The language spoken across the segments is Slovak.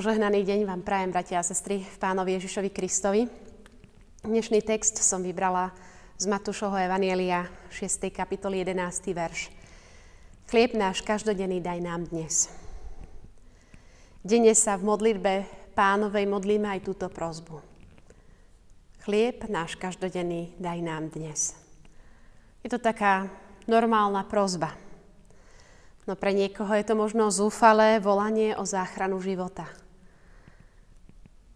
Požehnaný deň vám prajem, bratia a sestry, v pánovi Ježišovi Kristovi. Dnešný text som vybrala z Matúšovho Evanielia 6. kapitoly 11. verš. Chlieb náš každodenný daj nám dnes. Denne sa v modlitbe pánovej modlíme aj túto prozbu. Chlieb náš každodenný daj nám dnes. Je to taká normálna prozba. No pre niekoho je to možno zúfalé volanie o záchranu života.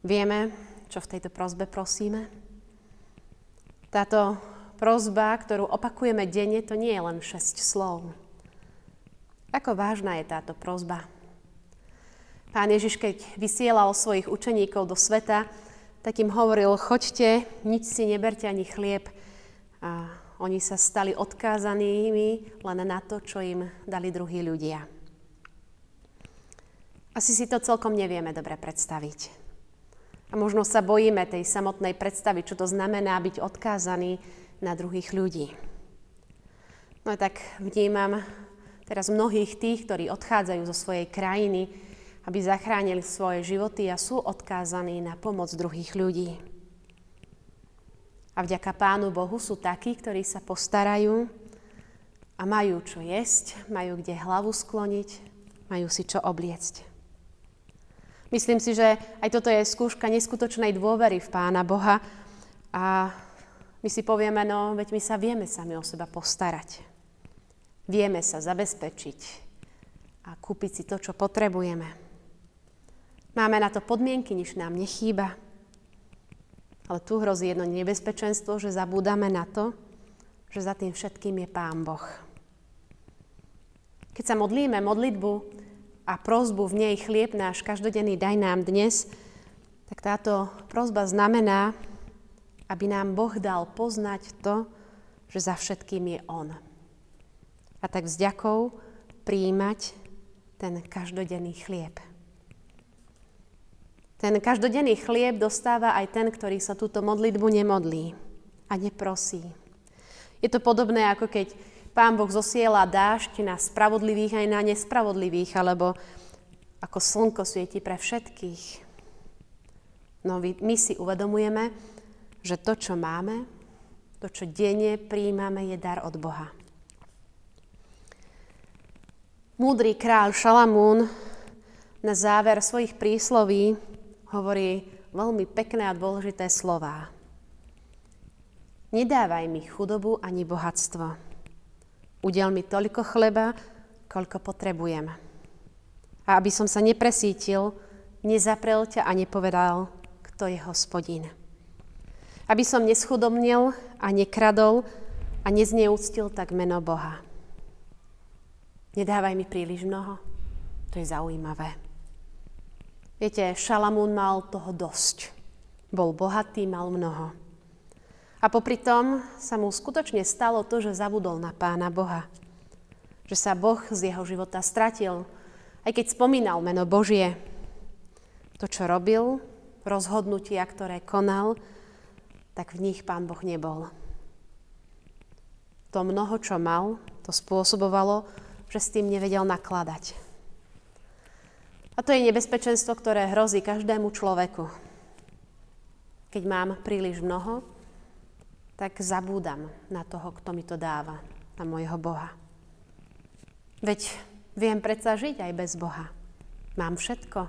Vieme, čo v tejto prozbe prosíme? Táto prozba, ktorú opakujeme denne, to nie je len 6 slov. Ako vážna je táto prozba? Pán Ježiš, keď vysielal svojich učeníkov do sveta, tak im hovoril, choďte, nič si neberte ani chlieb. A oni sa stali odkázanými len na to, čo im dali druhí ľudia. Asi si to celkom nevieme dobre predstaviť. A možno sa bojíme tej samotnej predstavy, čo to znamená byť odkázaný na druhých ľudí. No tak vnímam teraz mnohých tých, ktorí odchádzajú zo svojej krajiny, aby zachránili svoje životy a sú odkázaní na pomoc druhých ľudí. A vďaka Pánu Bohu sú takí, ktorí sa postarajú a majú čo jesť, majú kde hlavu skloniť, majú si čo obliecť. Myslím si, že aj toto je skúška neskutočnej dôvery v Pána Boha a my si povieme, no veď my sa vieme sami o seba postarať. Vieme sa zabezpečiť a kúpiť si to, čo potrebujeme. Máme na to podmienky, nič nám nechýba. Ale tu hrozí jedno nebezpečenstvo, že zabúdame na to, že za tým všetkým je Pán Boh. Keď sa modlíme modlitbu, a prozbu v nej chlieb náš každodenný daj nám dnes, tak táto prozba znamená, aby nám Boh dal poznať to, že za všetkým je On. A tak vďakou príjmať ten každodenný chlieb. Ten každodenný chlieb dostáva aj ten, ktorý sa túto modlitbu nemodlí a neprosí. Je to podobné, ako keď Pán Boh zosiela dážď na spravodlivých aj na nespravodlivých, alebo ako slnko svieti pre všetkých. No my si uvedomujeme, že to, čo máme, to, čo denne príjmame, je dar od Boha. Múdry kráľ Šalamún na záver svojich prísloví hovorí veľmi pekné a dôležité slová. Nedávaj mi chudobu ani bohatstvo Udel mi toľko chleba, koľko potrebujem. A aby som sa nepresítil, nezaprel ťa a nepovedal, kto je hospodin. Aby som neschudobnil a nekradol a nezneúctil tak meno Boha. Nedávaj mi príliš mnoho. To je zaujímavé. Viete, Šalamún mal toho dosť. Bol bohatý, mal mnoho. A popri tom sa mu skutočne stalo to, že zabudol na Pána Boha. Že sa Boh z jeho života stratil, aj keď spomínal meno Božie. To, čo robil, rozhodnutia, ktoré konal, tak v nich Pán Boh nebol. To mnoho, čo mal, to spôsobovalo, že s tým nevedel nakladať. A to je nebezpečenstvo, ktoré hrozí každému človeku. Keď mám príliš mnoho, tak zabúdam na toho, kto mi to dáva, na môjho Boha. Veď viem predsa žiť aj bez Boha. Mám všetko.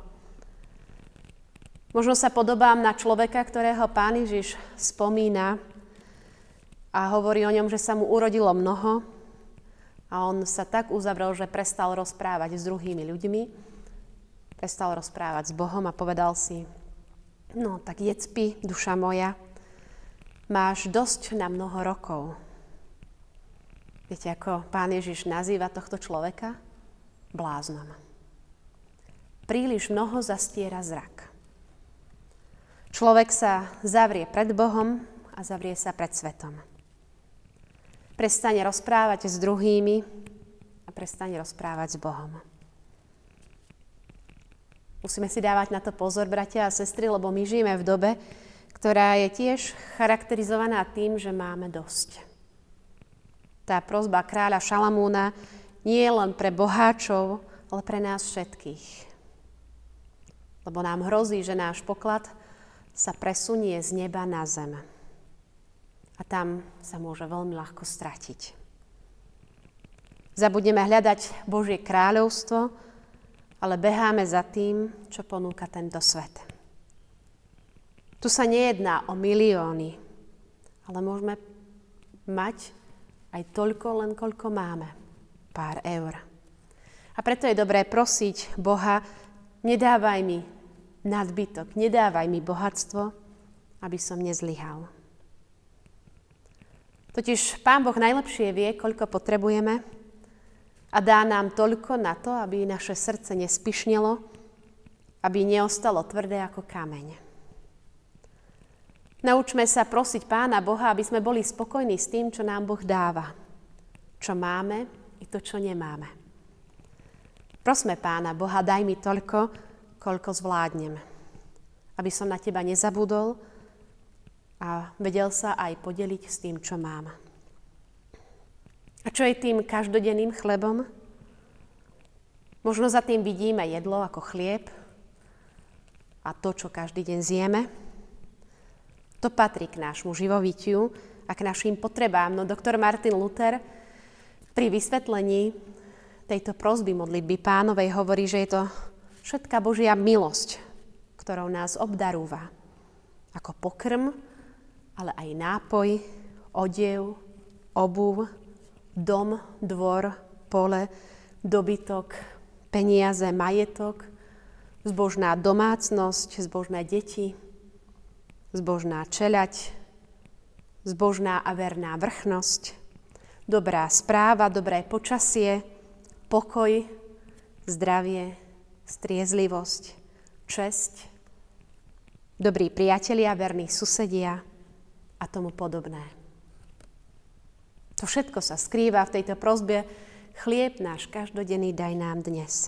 Možno sa podobám na človeka, ktorého pán Ježiš spomína a hovorí o ňom, že sa mu urodilo mnoho a on sa tak uzavrel, že prestal rozprávať s druhými ľuďmi, prestal rozprávať s Bohom a povedal si, no tak jedz duša moja, Máš dosť na mnoho rokov. Viete, ako pán Ježiš nazýva tohto človeka? Bláznom. Príliš mnoho zastiera zrak. Človek sa zavrie pred Bohom a zavrie sa pred svetom. Prestane rozprávať s druhými a prestane rozprávať s Bohom. Musíme si dávať na to pozor, bratia a sestry, lebo my žijeme v dobe, ktorá je tiež charakterizovaná tým, že máme dosť. Tá prozba kráľa Šalamúna nie je len pre boháčov, ale pre nás všetkých. Lebo nám hrozí, že náš poklad sa presunie z neba na zem. A tam sa môže veľmi ľahko stratiť. Zabudneme hľadať Božie kráľovstvo, ale beháme za tým, čo ponúka tento svet. Tu sa nejedná o milióny, ale môžeme mať aj toľko, len koľko máme. Pár eur. A preto je dobré prosiť Boha, nedávaj mi nadbytok, nedávaj mi bohatstvo, aby som nezlyhal. Totiž Pán Boh najlepšie vie, koľko potrebujeme a dá nám toľko na to, aby naše srdce nespišnelo, aby neostalo tvrdé ako kameň. Naučme sa prosiť Pána Boha, aby sme boli spokojní s tým, čo nám Boh dáva. Čo máme i to, čo nemáme. Prosme Pána Boha, daj mi toľko, koľko zvládnem. Aby som na Teba nezabudol a vedel sa aj podeliť s tým, čo mám. A čo je tým každodenným chlebom? Možno za tým vidíme jedlo ako chlieb a to, čo každý deň zjeme. To patrí k nášmu živovitiu a k našim potrebám. No doktor Martin Luther pri vysvetlení tejto prozby modlitby pánovej hovorí, že je to všetká Božia milosť, ktorou nás obdarúva. Ako pokrm, ale aj nápoj, odev, obuv, dom, dvor, pole, dobytok, peniaze, majetok, zbožná domácnosť, zbožné deti, zbožná čeľať, zbožná a verná vrchnosť, dobrá správa, dobré počasie, pokoj, zdravie, striezlivosť, česť, dobrí priatelia, verní susedia a tomu podobné. To všetko sa skrýva v tejto prozbe. Chlieb náš každodenný daj nám dnes.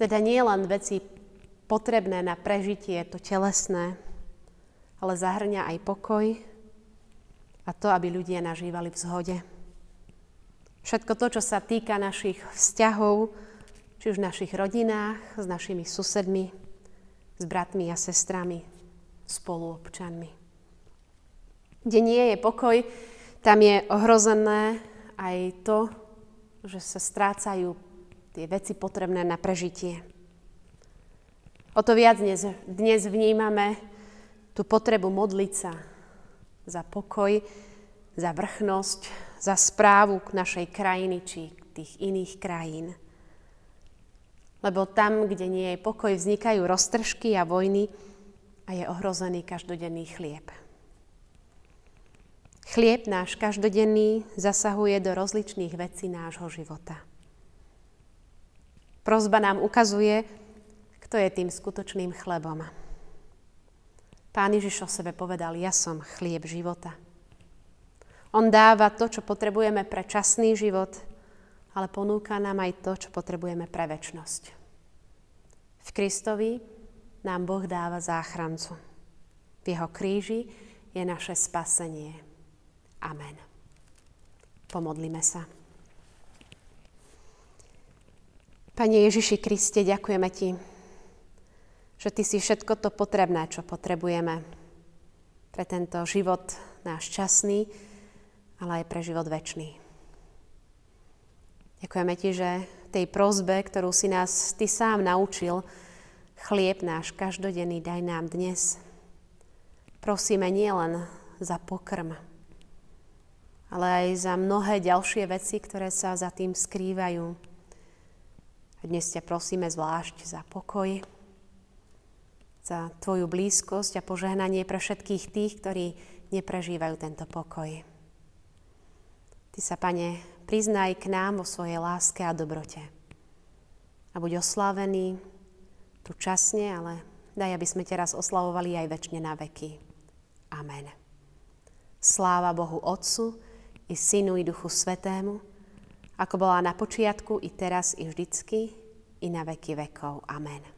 Teda nie len veci potrebné na prežitie, to telesné, ale zahrňa aj pokoj a to, aby ľudia nažívali v zhode. Všetko to, čo sa týka našich vzťahov, či už v našich rodinách, s našimi susedmi, s bratmi a sestrami, spoluobčanmi. Kde nie je pokoj, tam je ohrozené aj to, že sa strácajú tie veci potrebné na prežitie. O to viac dnes, dnes vnímame tú potrebu modliť sa za pokoj, za vrchnosť, za správu k našej krajiny či tých iných krajín. Lebo tam, kde nie je pokoj, vznikajú roztržky a vojny a je ohrozený každodenný chlieb. Chlieb náš každodenný zasahuje do rozličných vecí nášho života. Prozba nám ukazuje, kto je tým skutočným chlebom. Pán Ježiš o sebe povedal, ja som chlieb života. On dáva to, čo potrebujeme pre časný život, ale ponúka nám aj to, čo potrebujeme pre väčnosť. V Kristovi nám Boh dáva záchrancu. V jeho kríži je naše spasenie. Amen. Pomodlíme sa. Pane Ježiši Kriste, ďakujeme Ti, že Ty si všetko to potrebné, čo potrebujeme pre tento život náš časný, ale aj pre život väčší. Ďakujeme Ti, že tej prozbe, ktorú si nás Ty sám naučil, chlieb náš každodenný daj nám dnes. Prosíme nielen za pokrm, ale aj za mnohé ďalšie veci, ktoré sa za tým skrývajú. A dnes ťa prosíme zvlášť za pokoj, za Tvoju blízkosť a požehnanie pre všetkých tých, ktorí neprežívajú tento pokoj. Ty sa, Pane, priznaj k nám vo svojej láske a dobrote. A buď oslávený tu časne, ale daj, aby sme teraz oslavovali aj väčšine na veky. Amen. Sláva Bohu Otcu i Synu i Duchu Svetému, ako bola na počiatku, i teraz, i vždycky, i na veky vekov. Amen.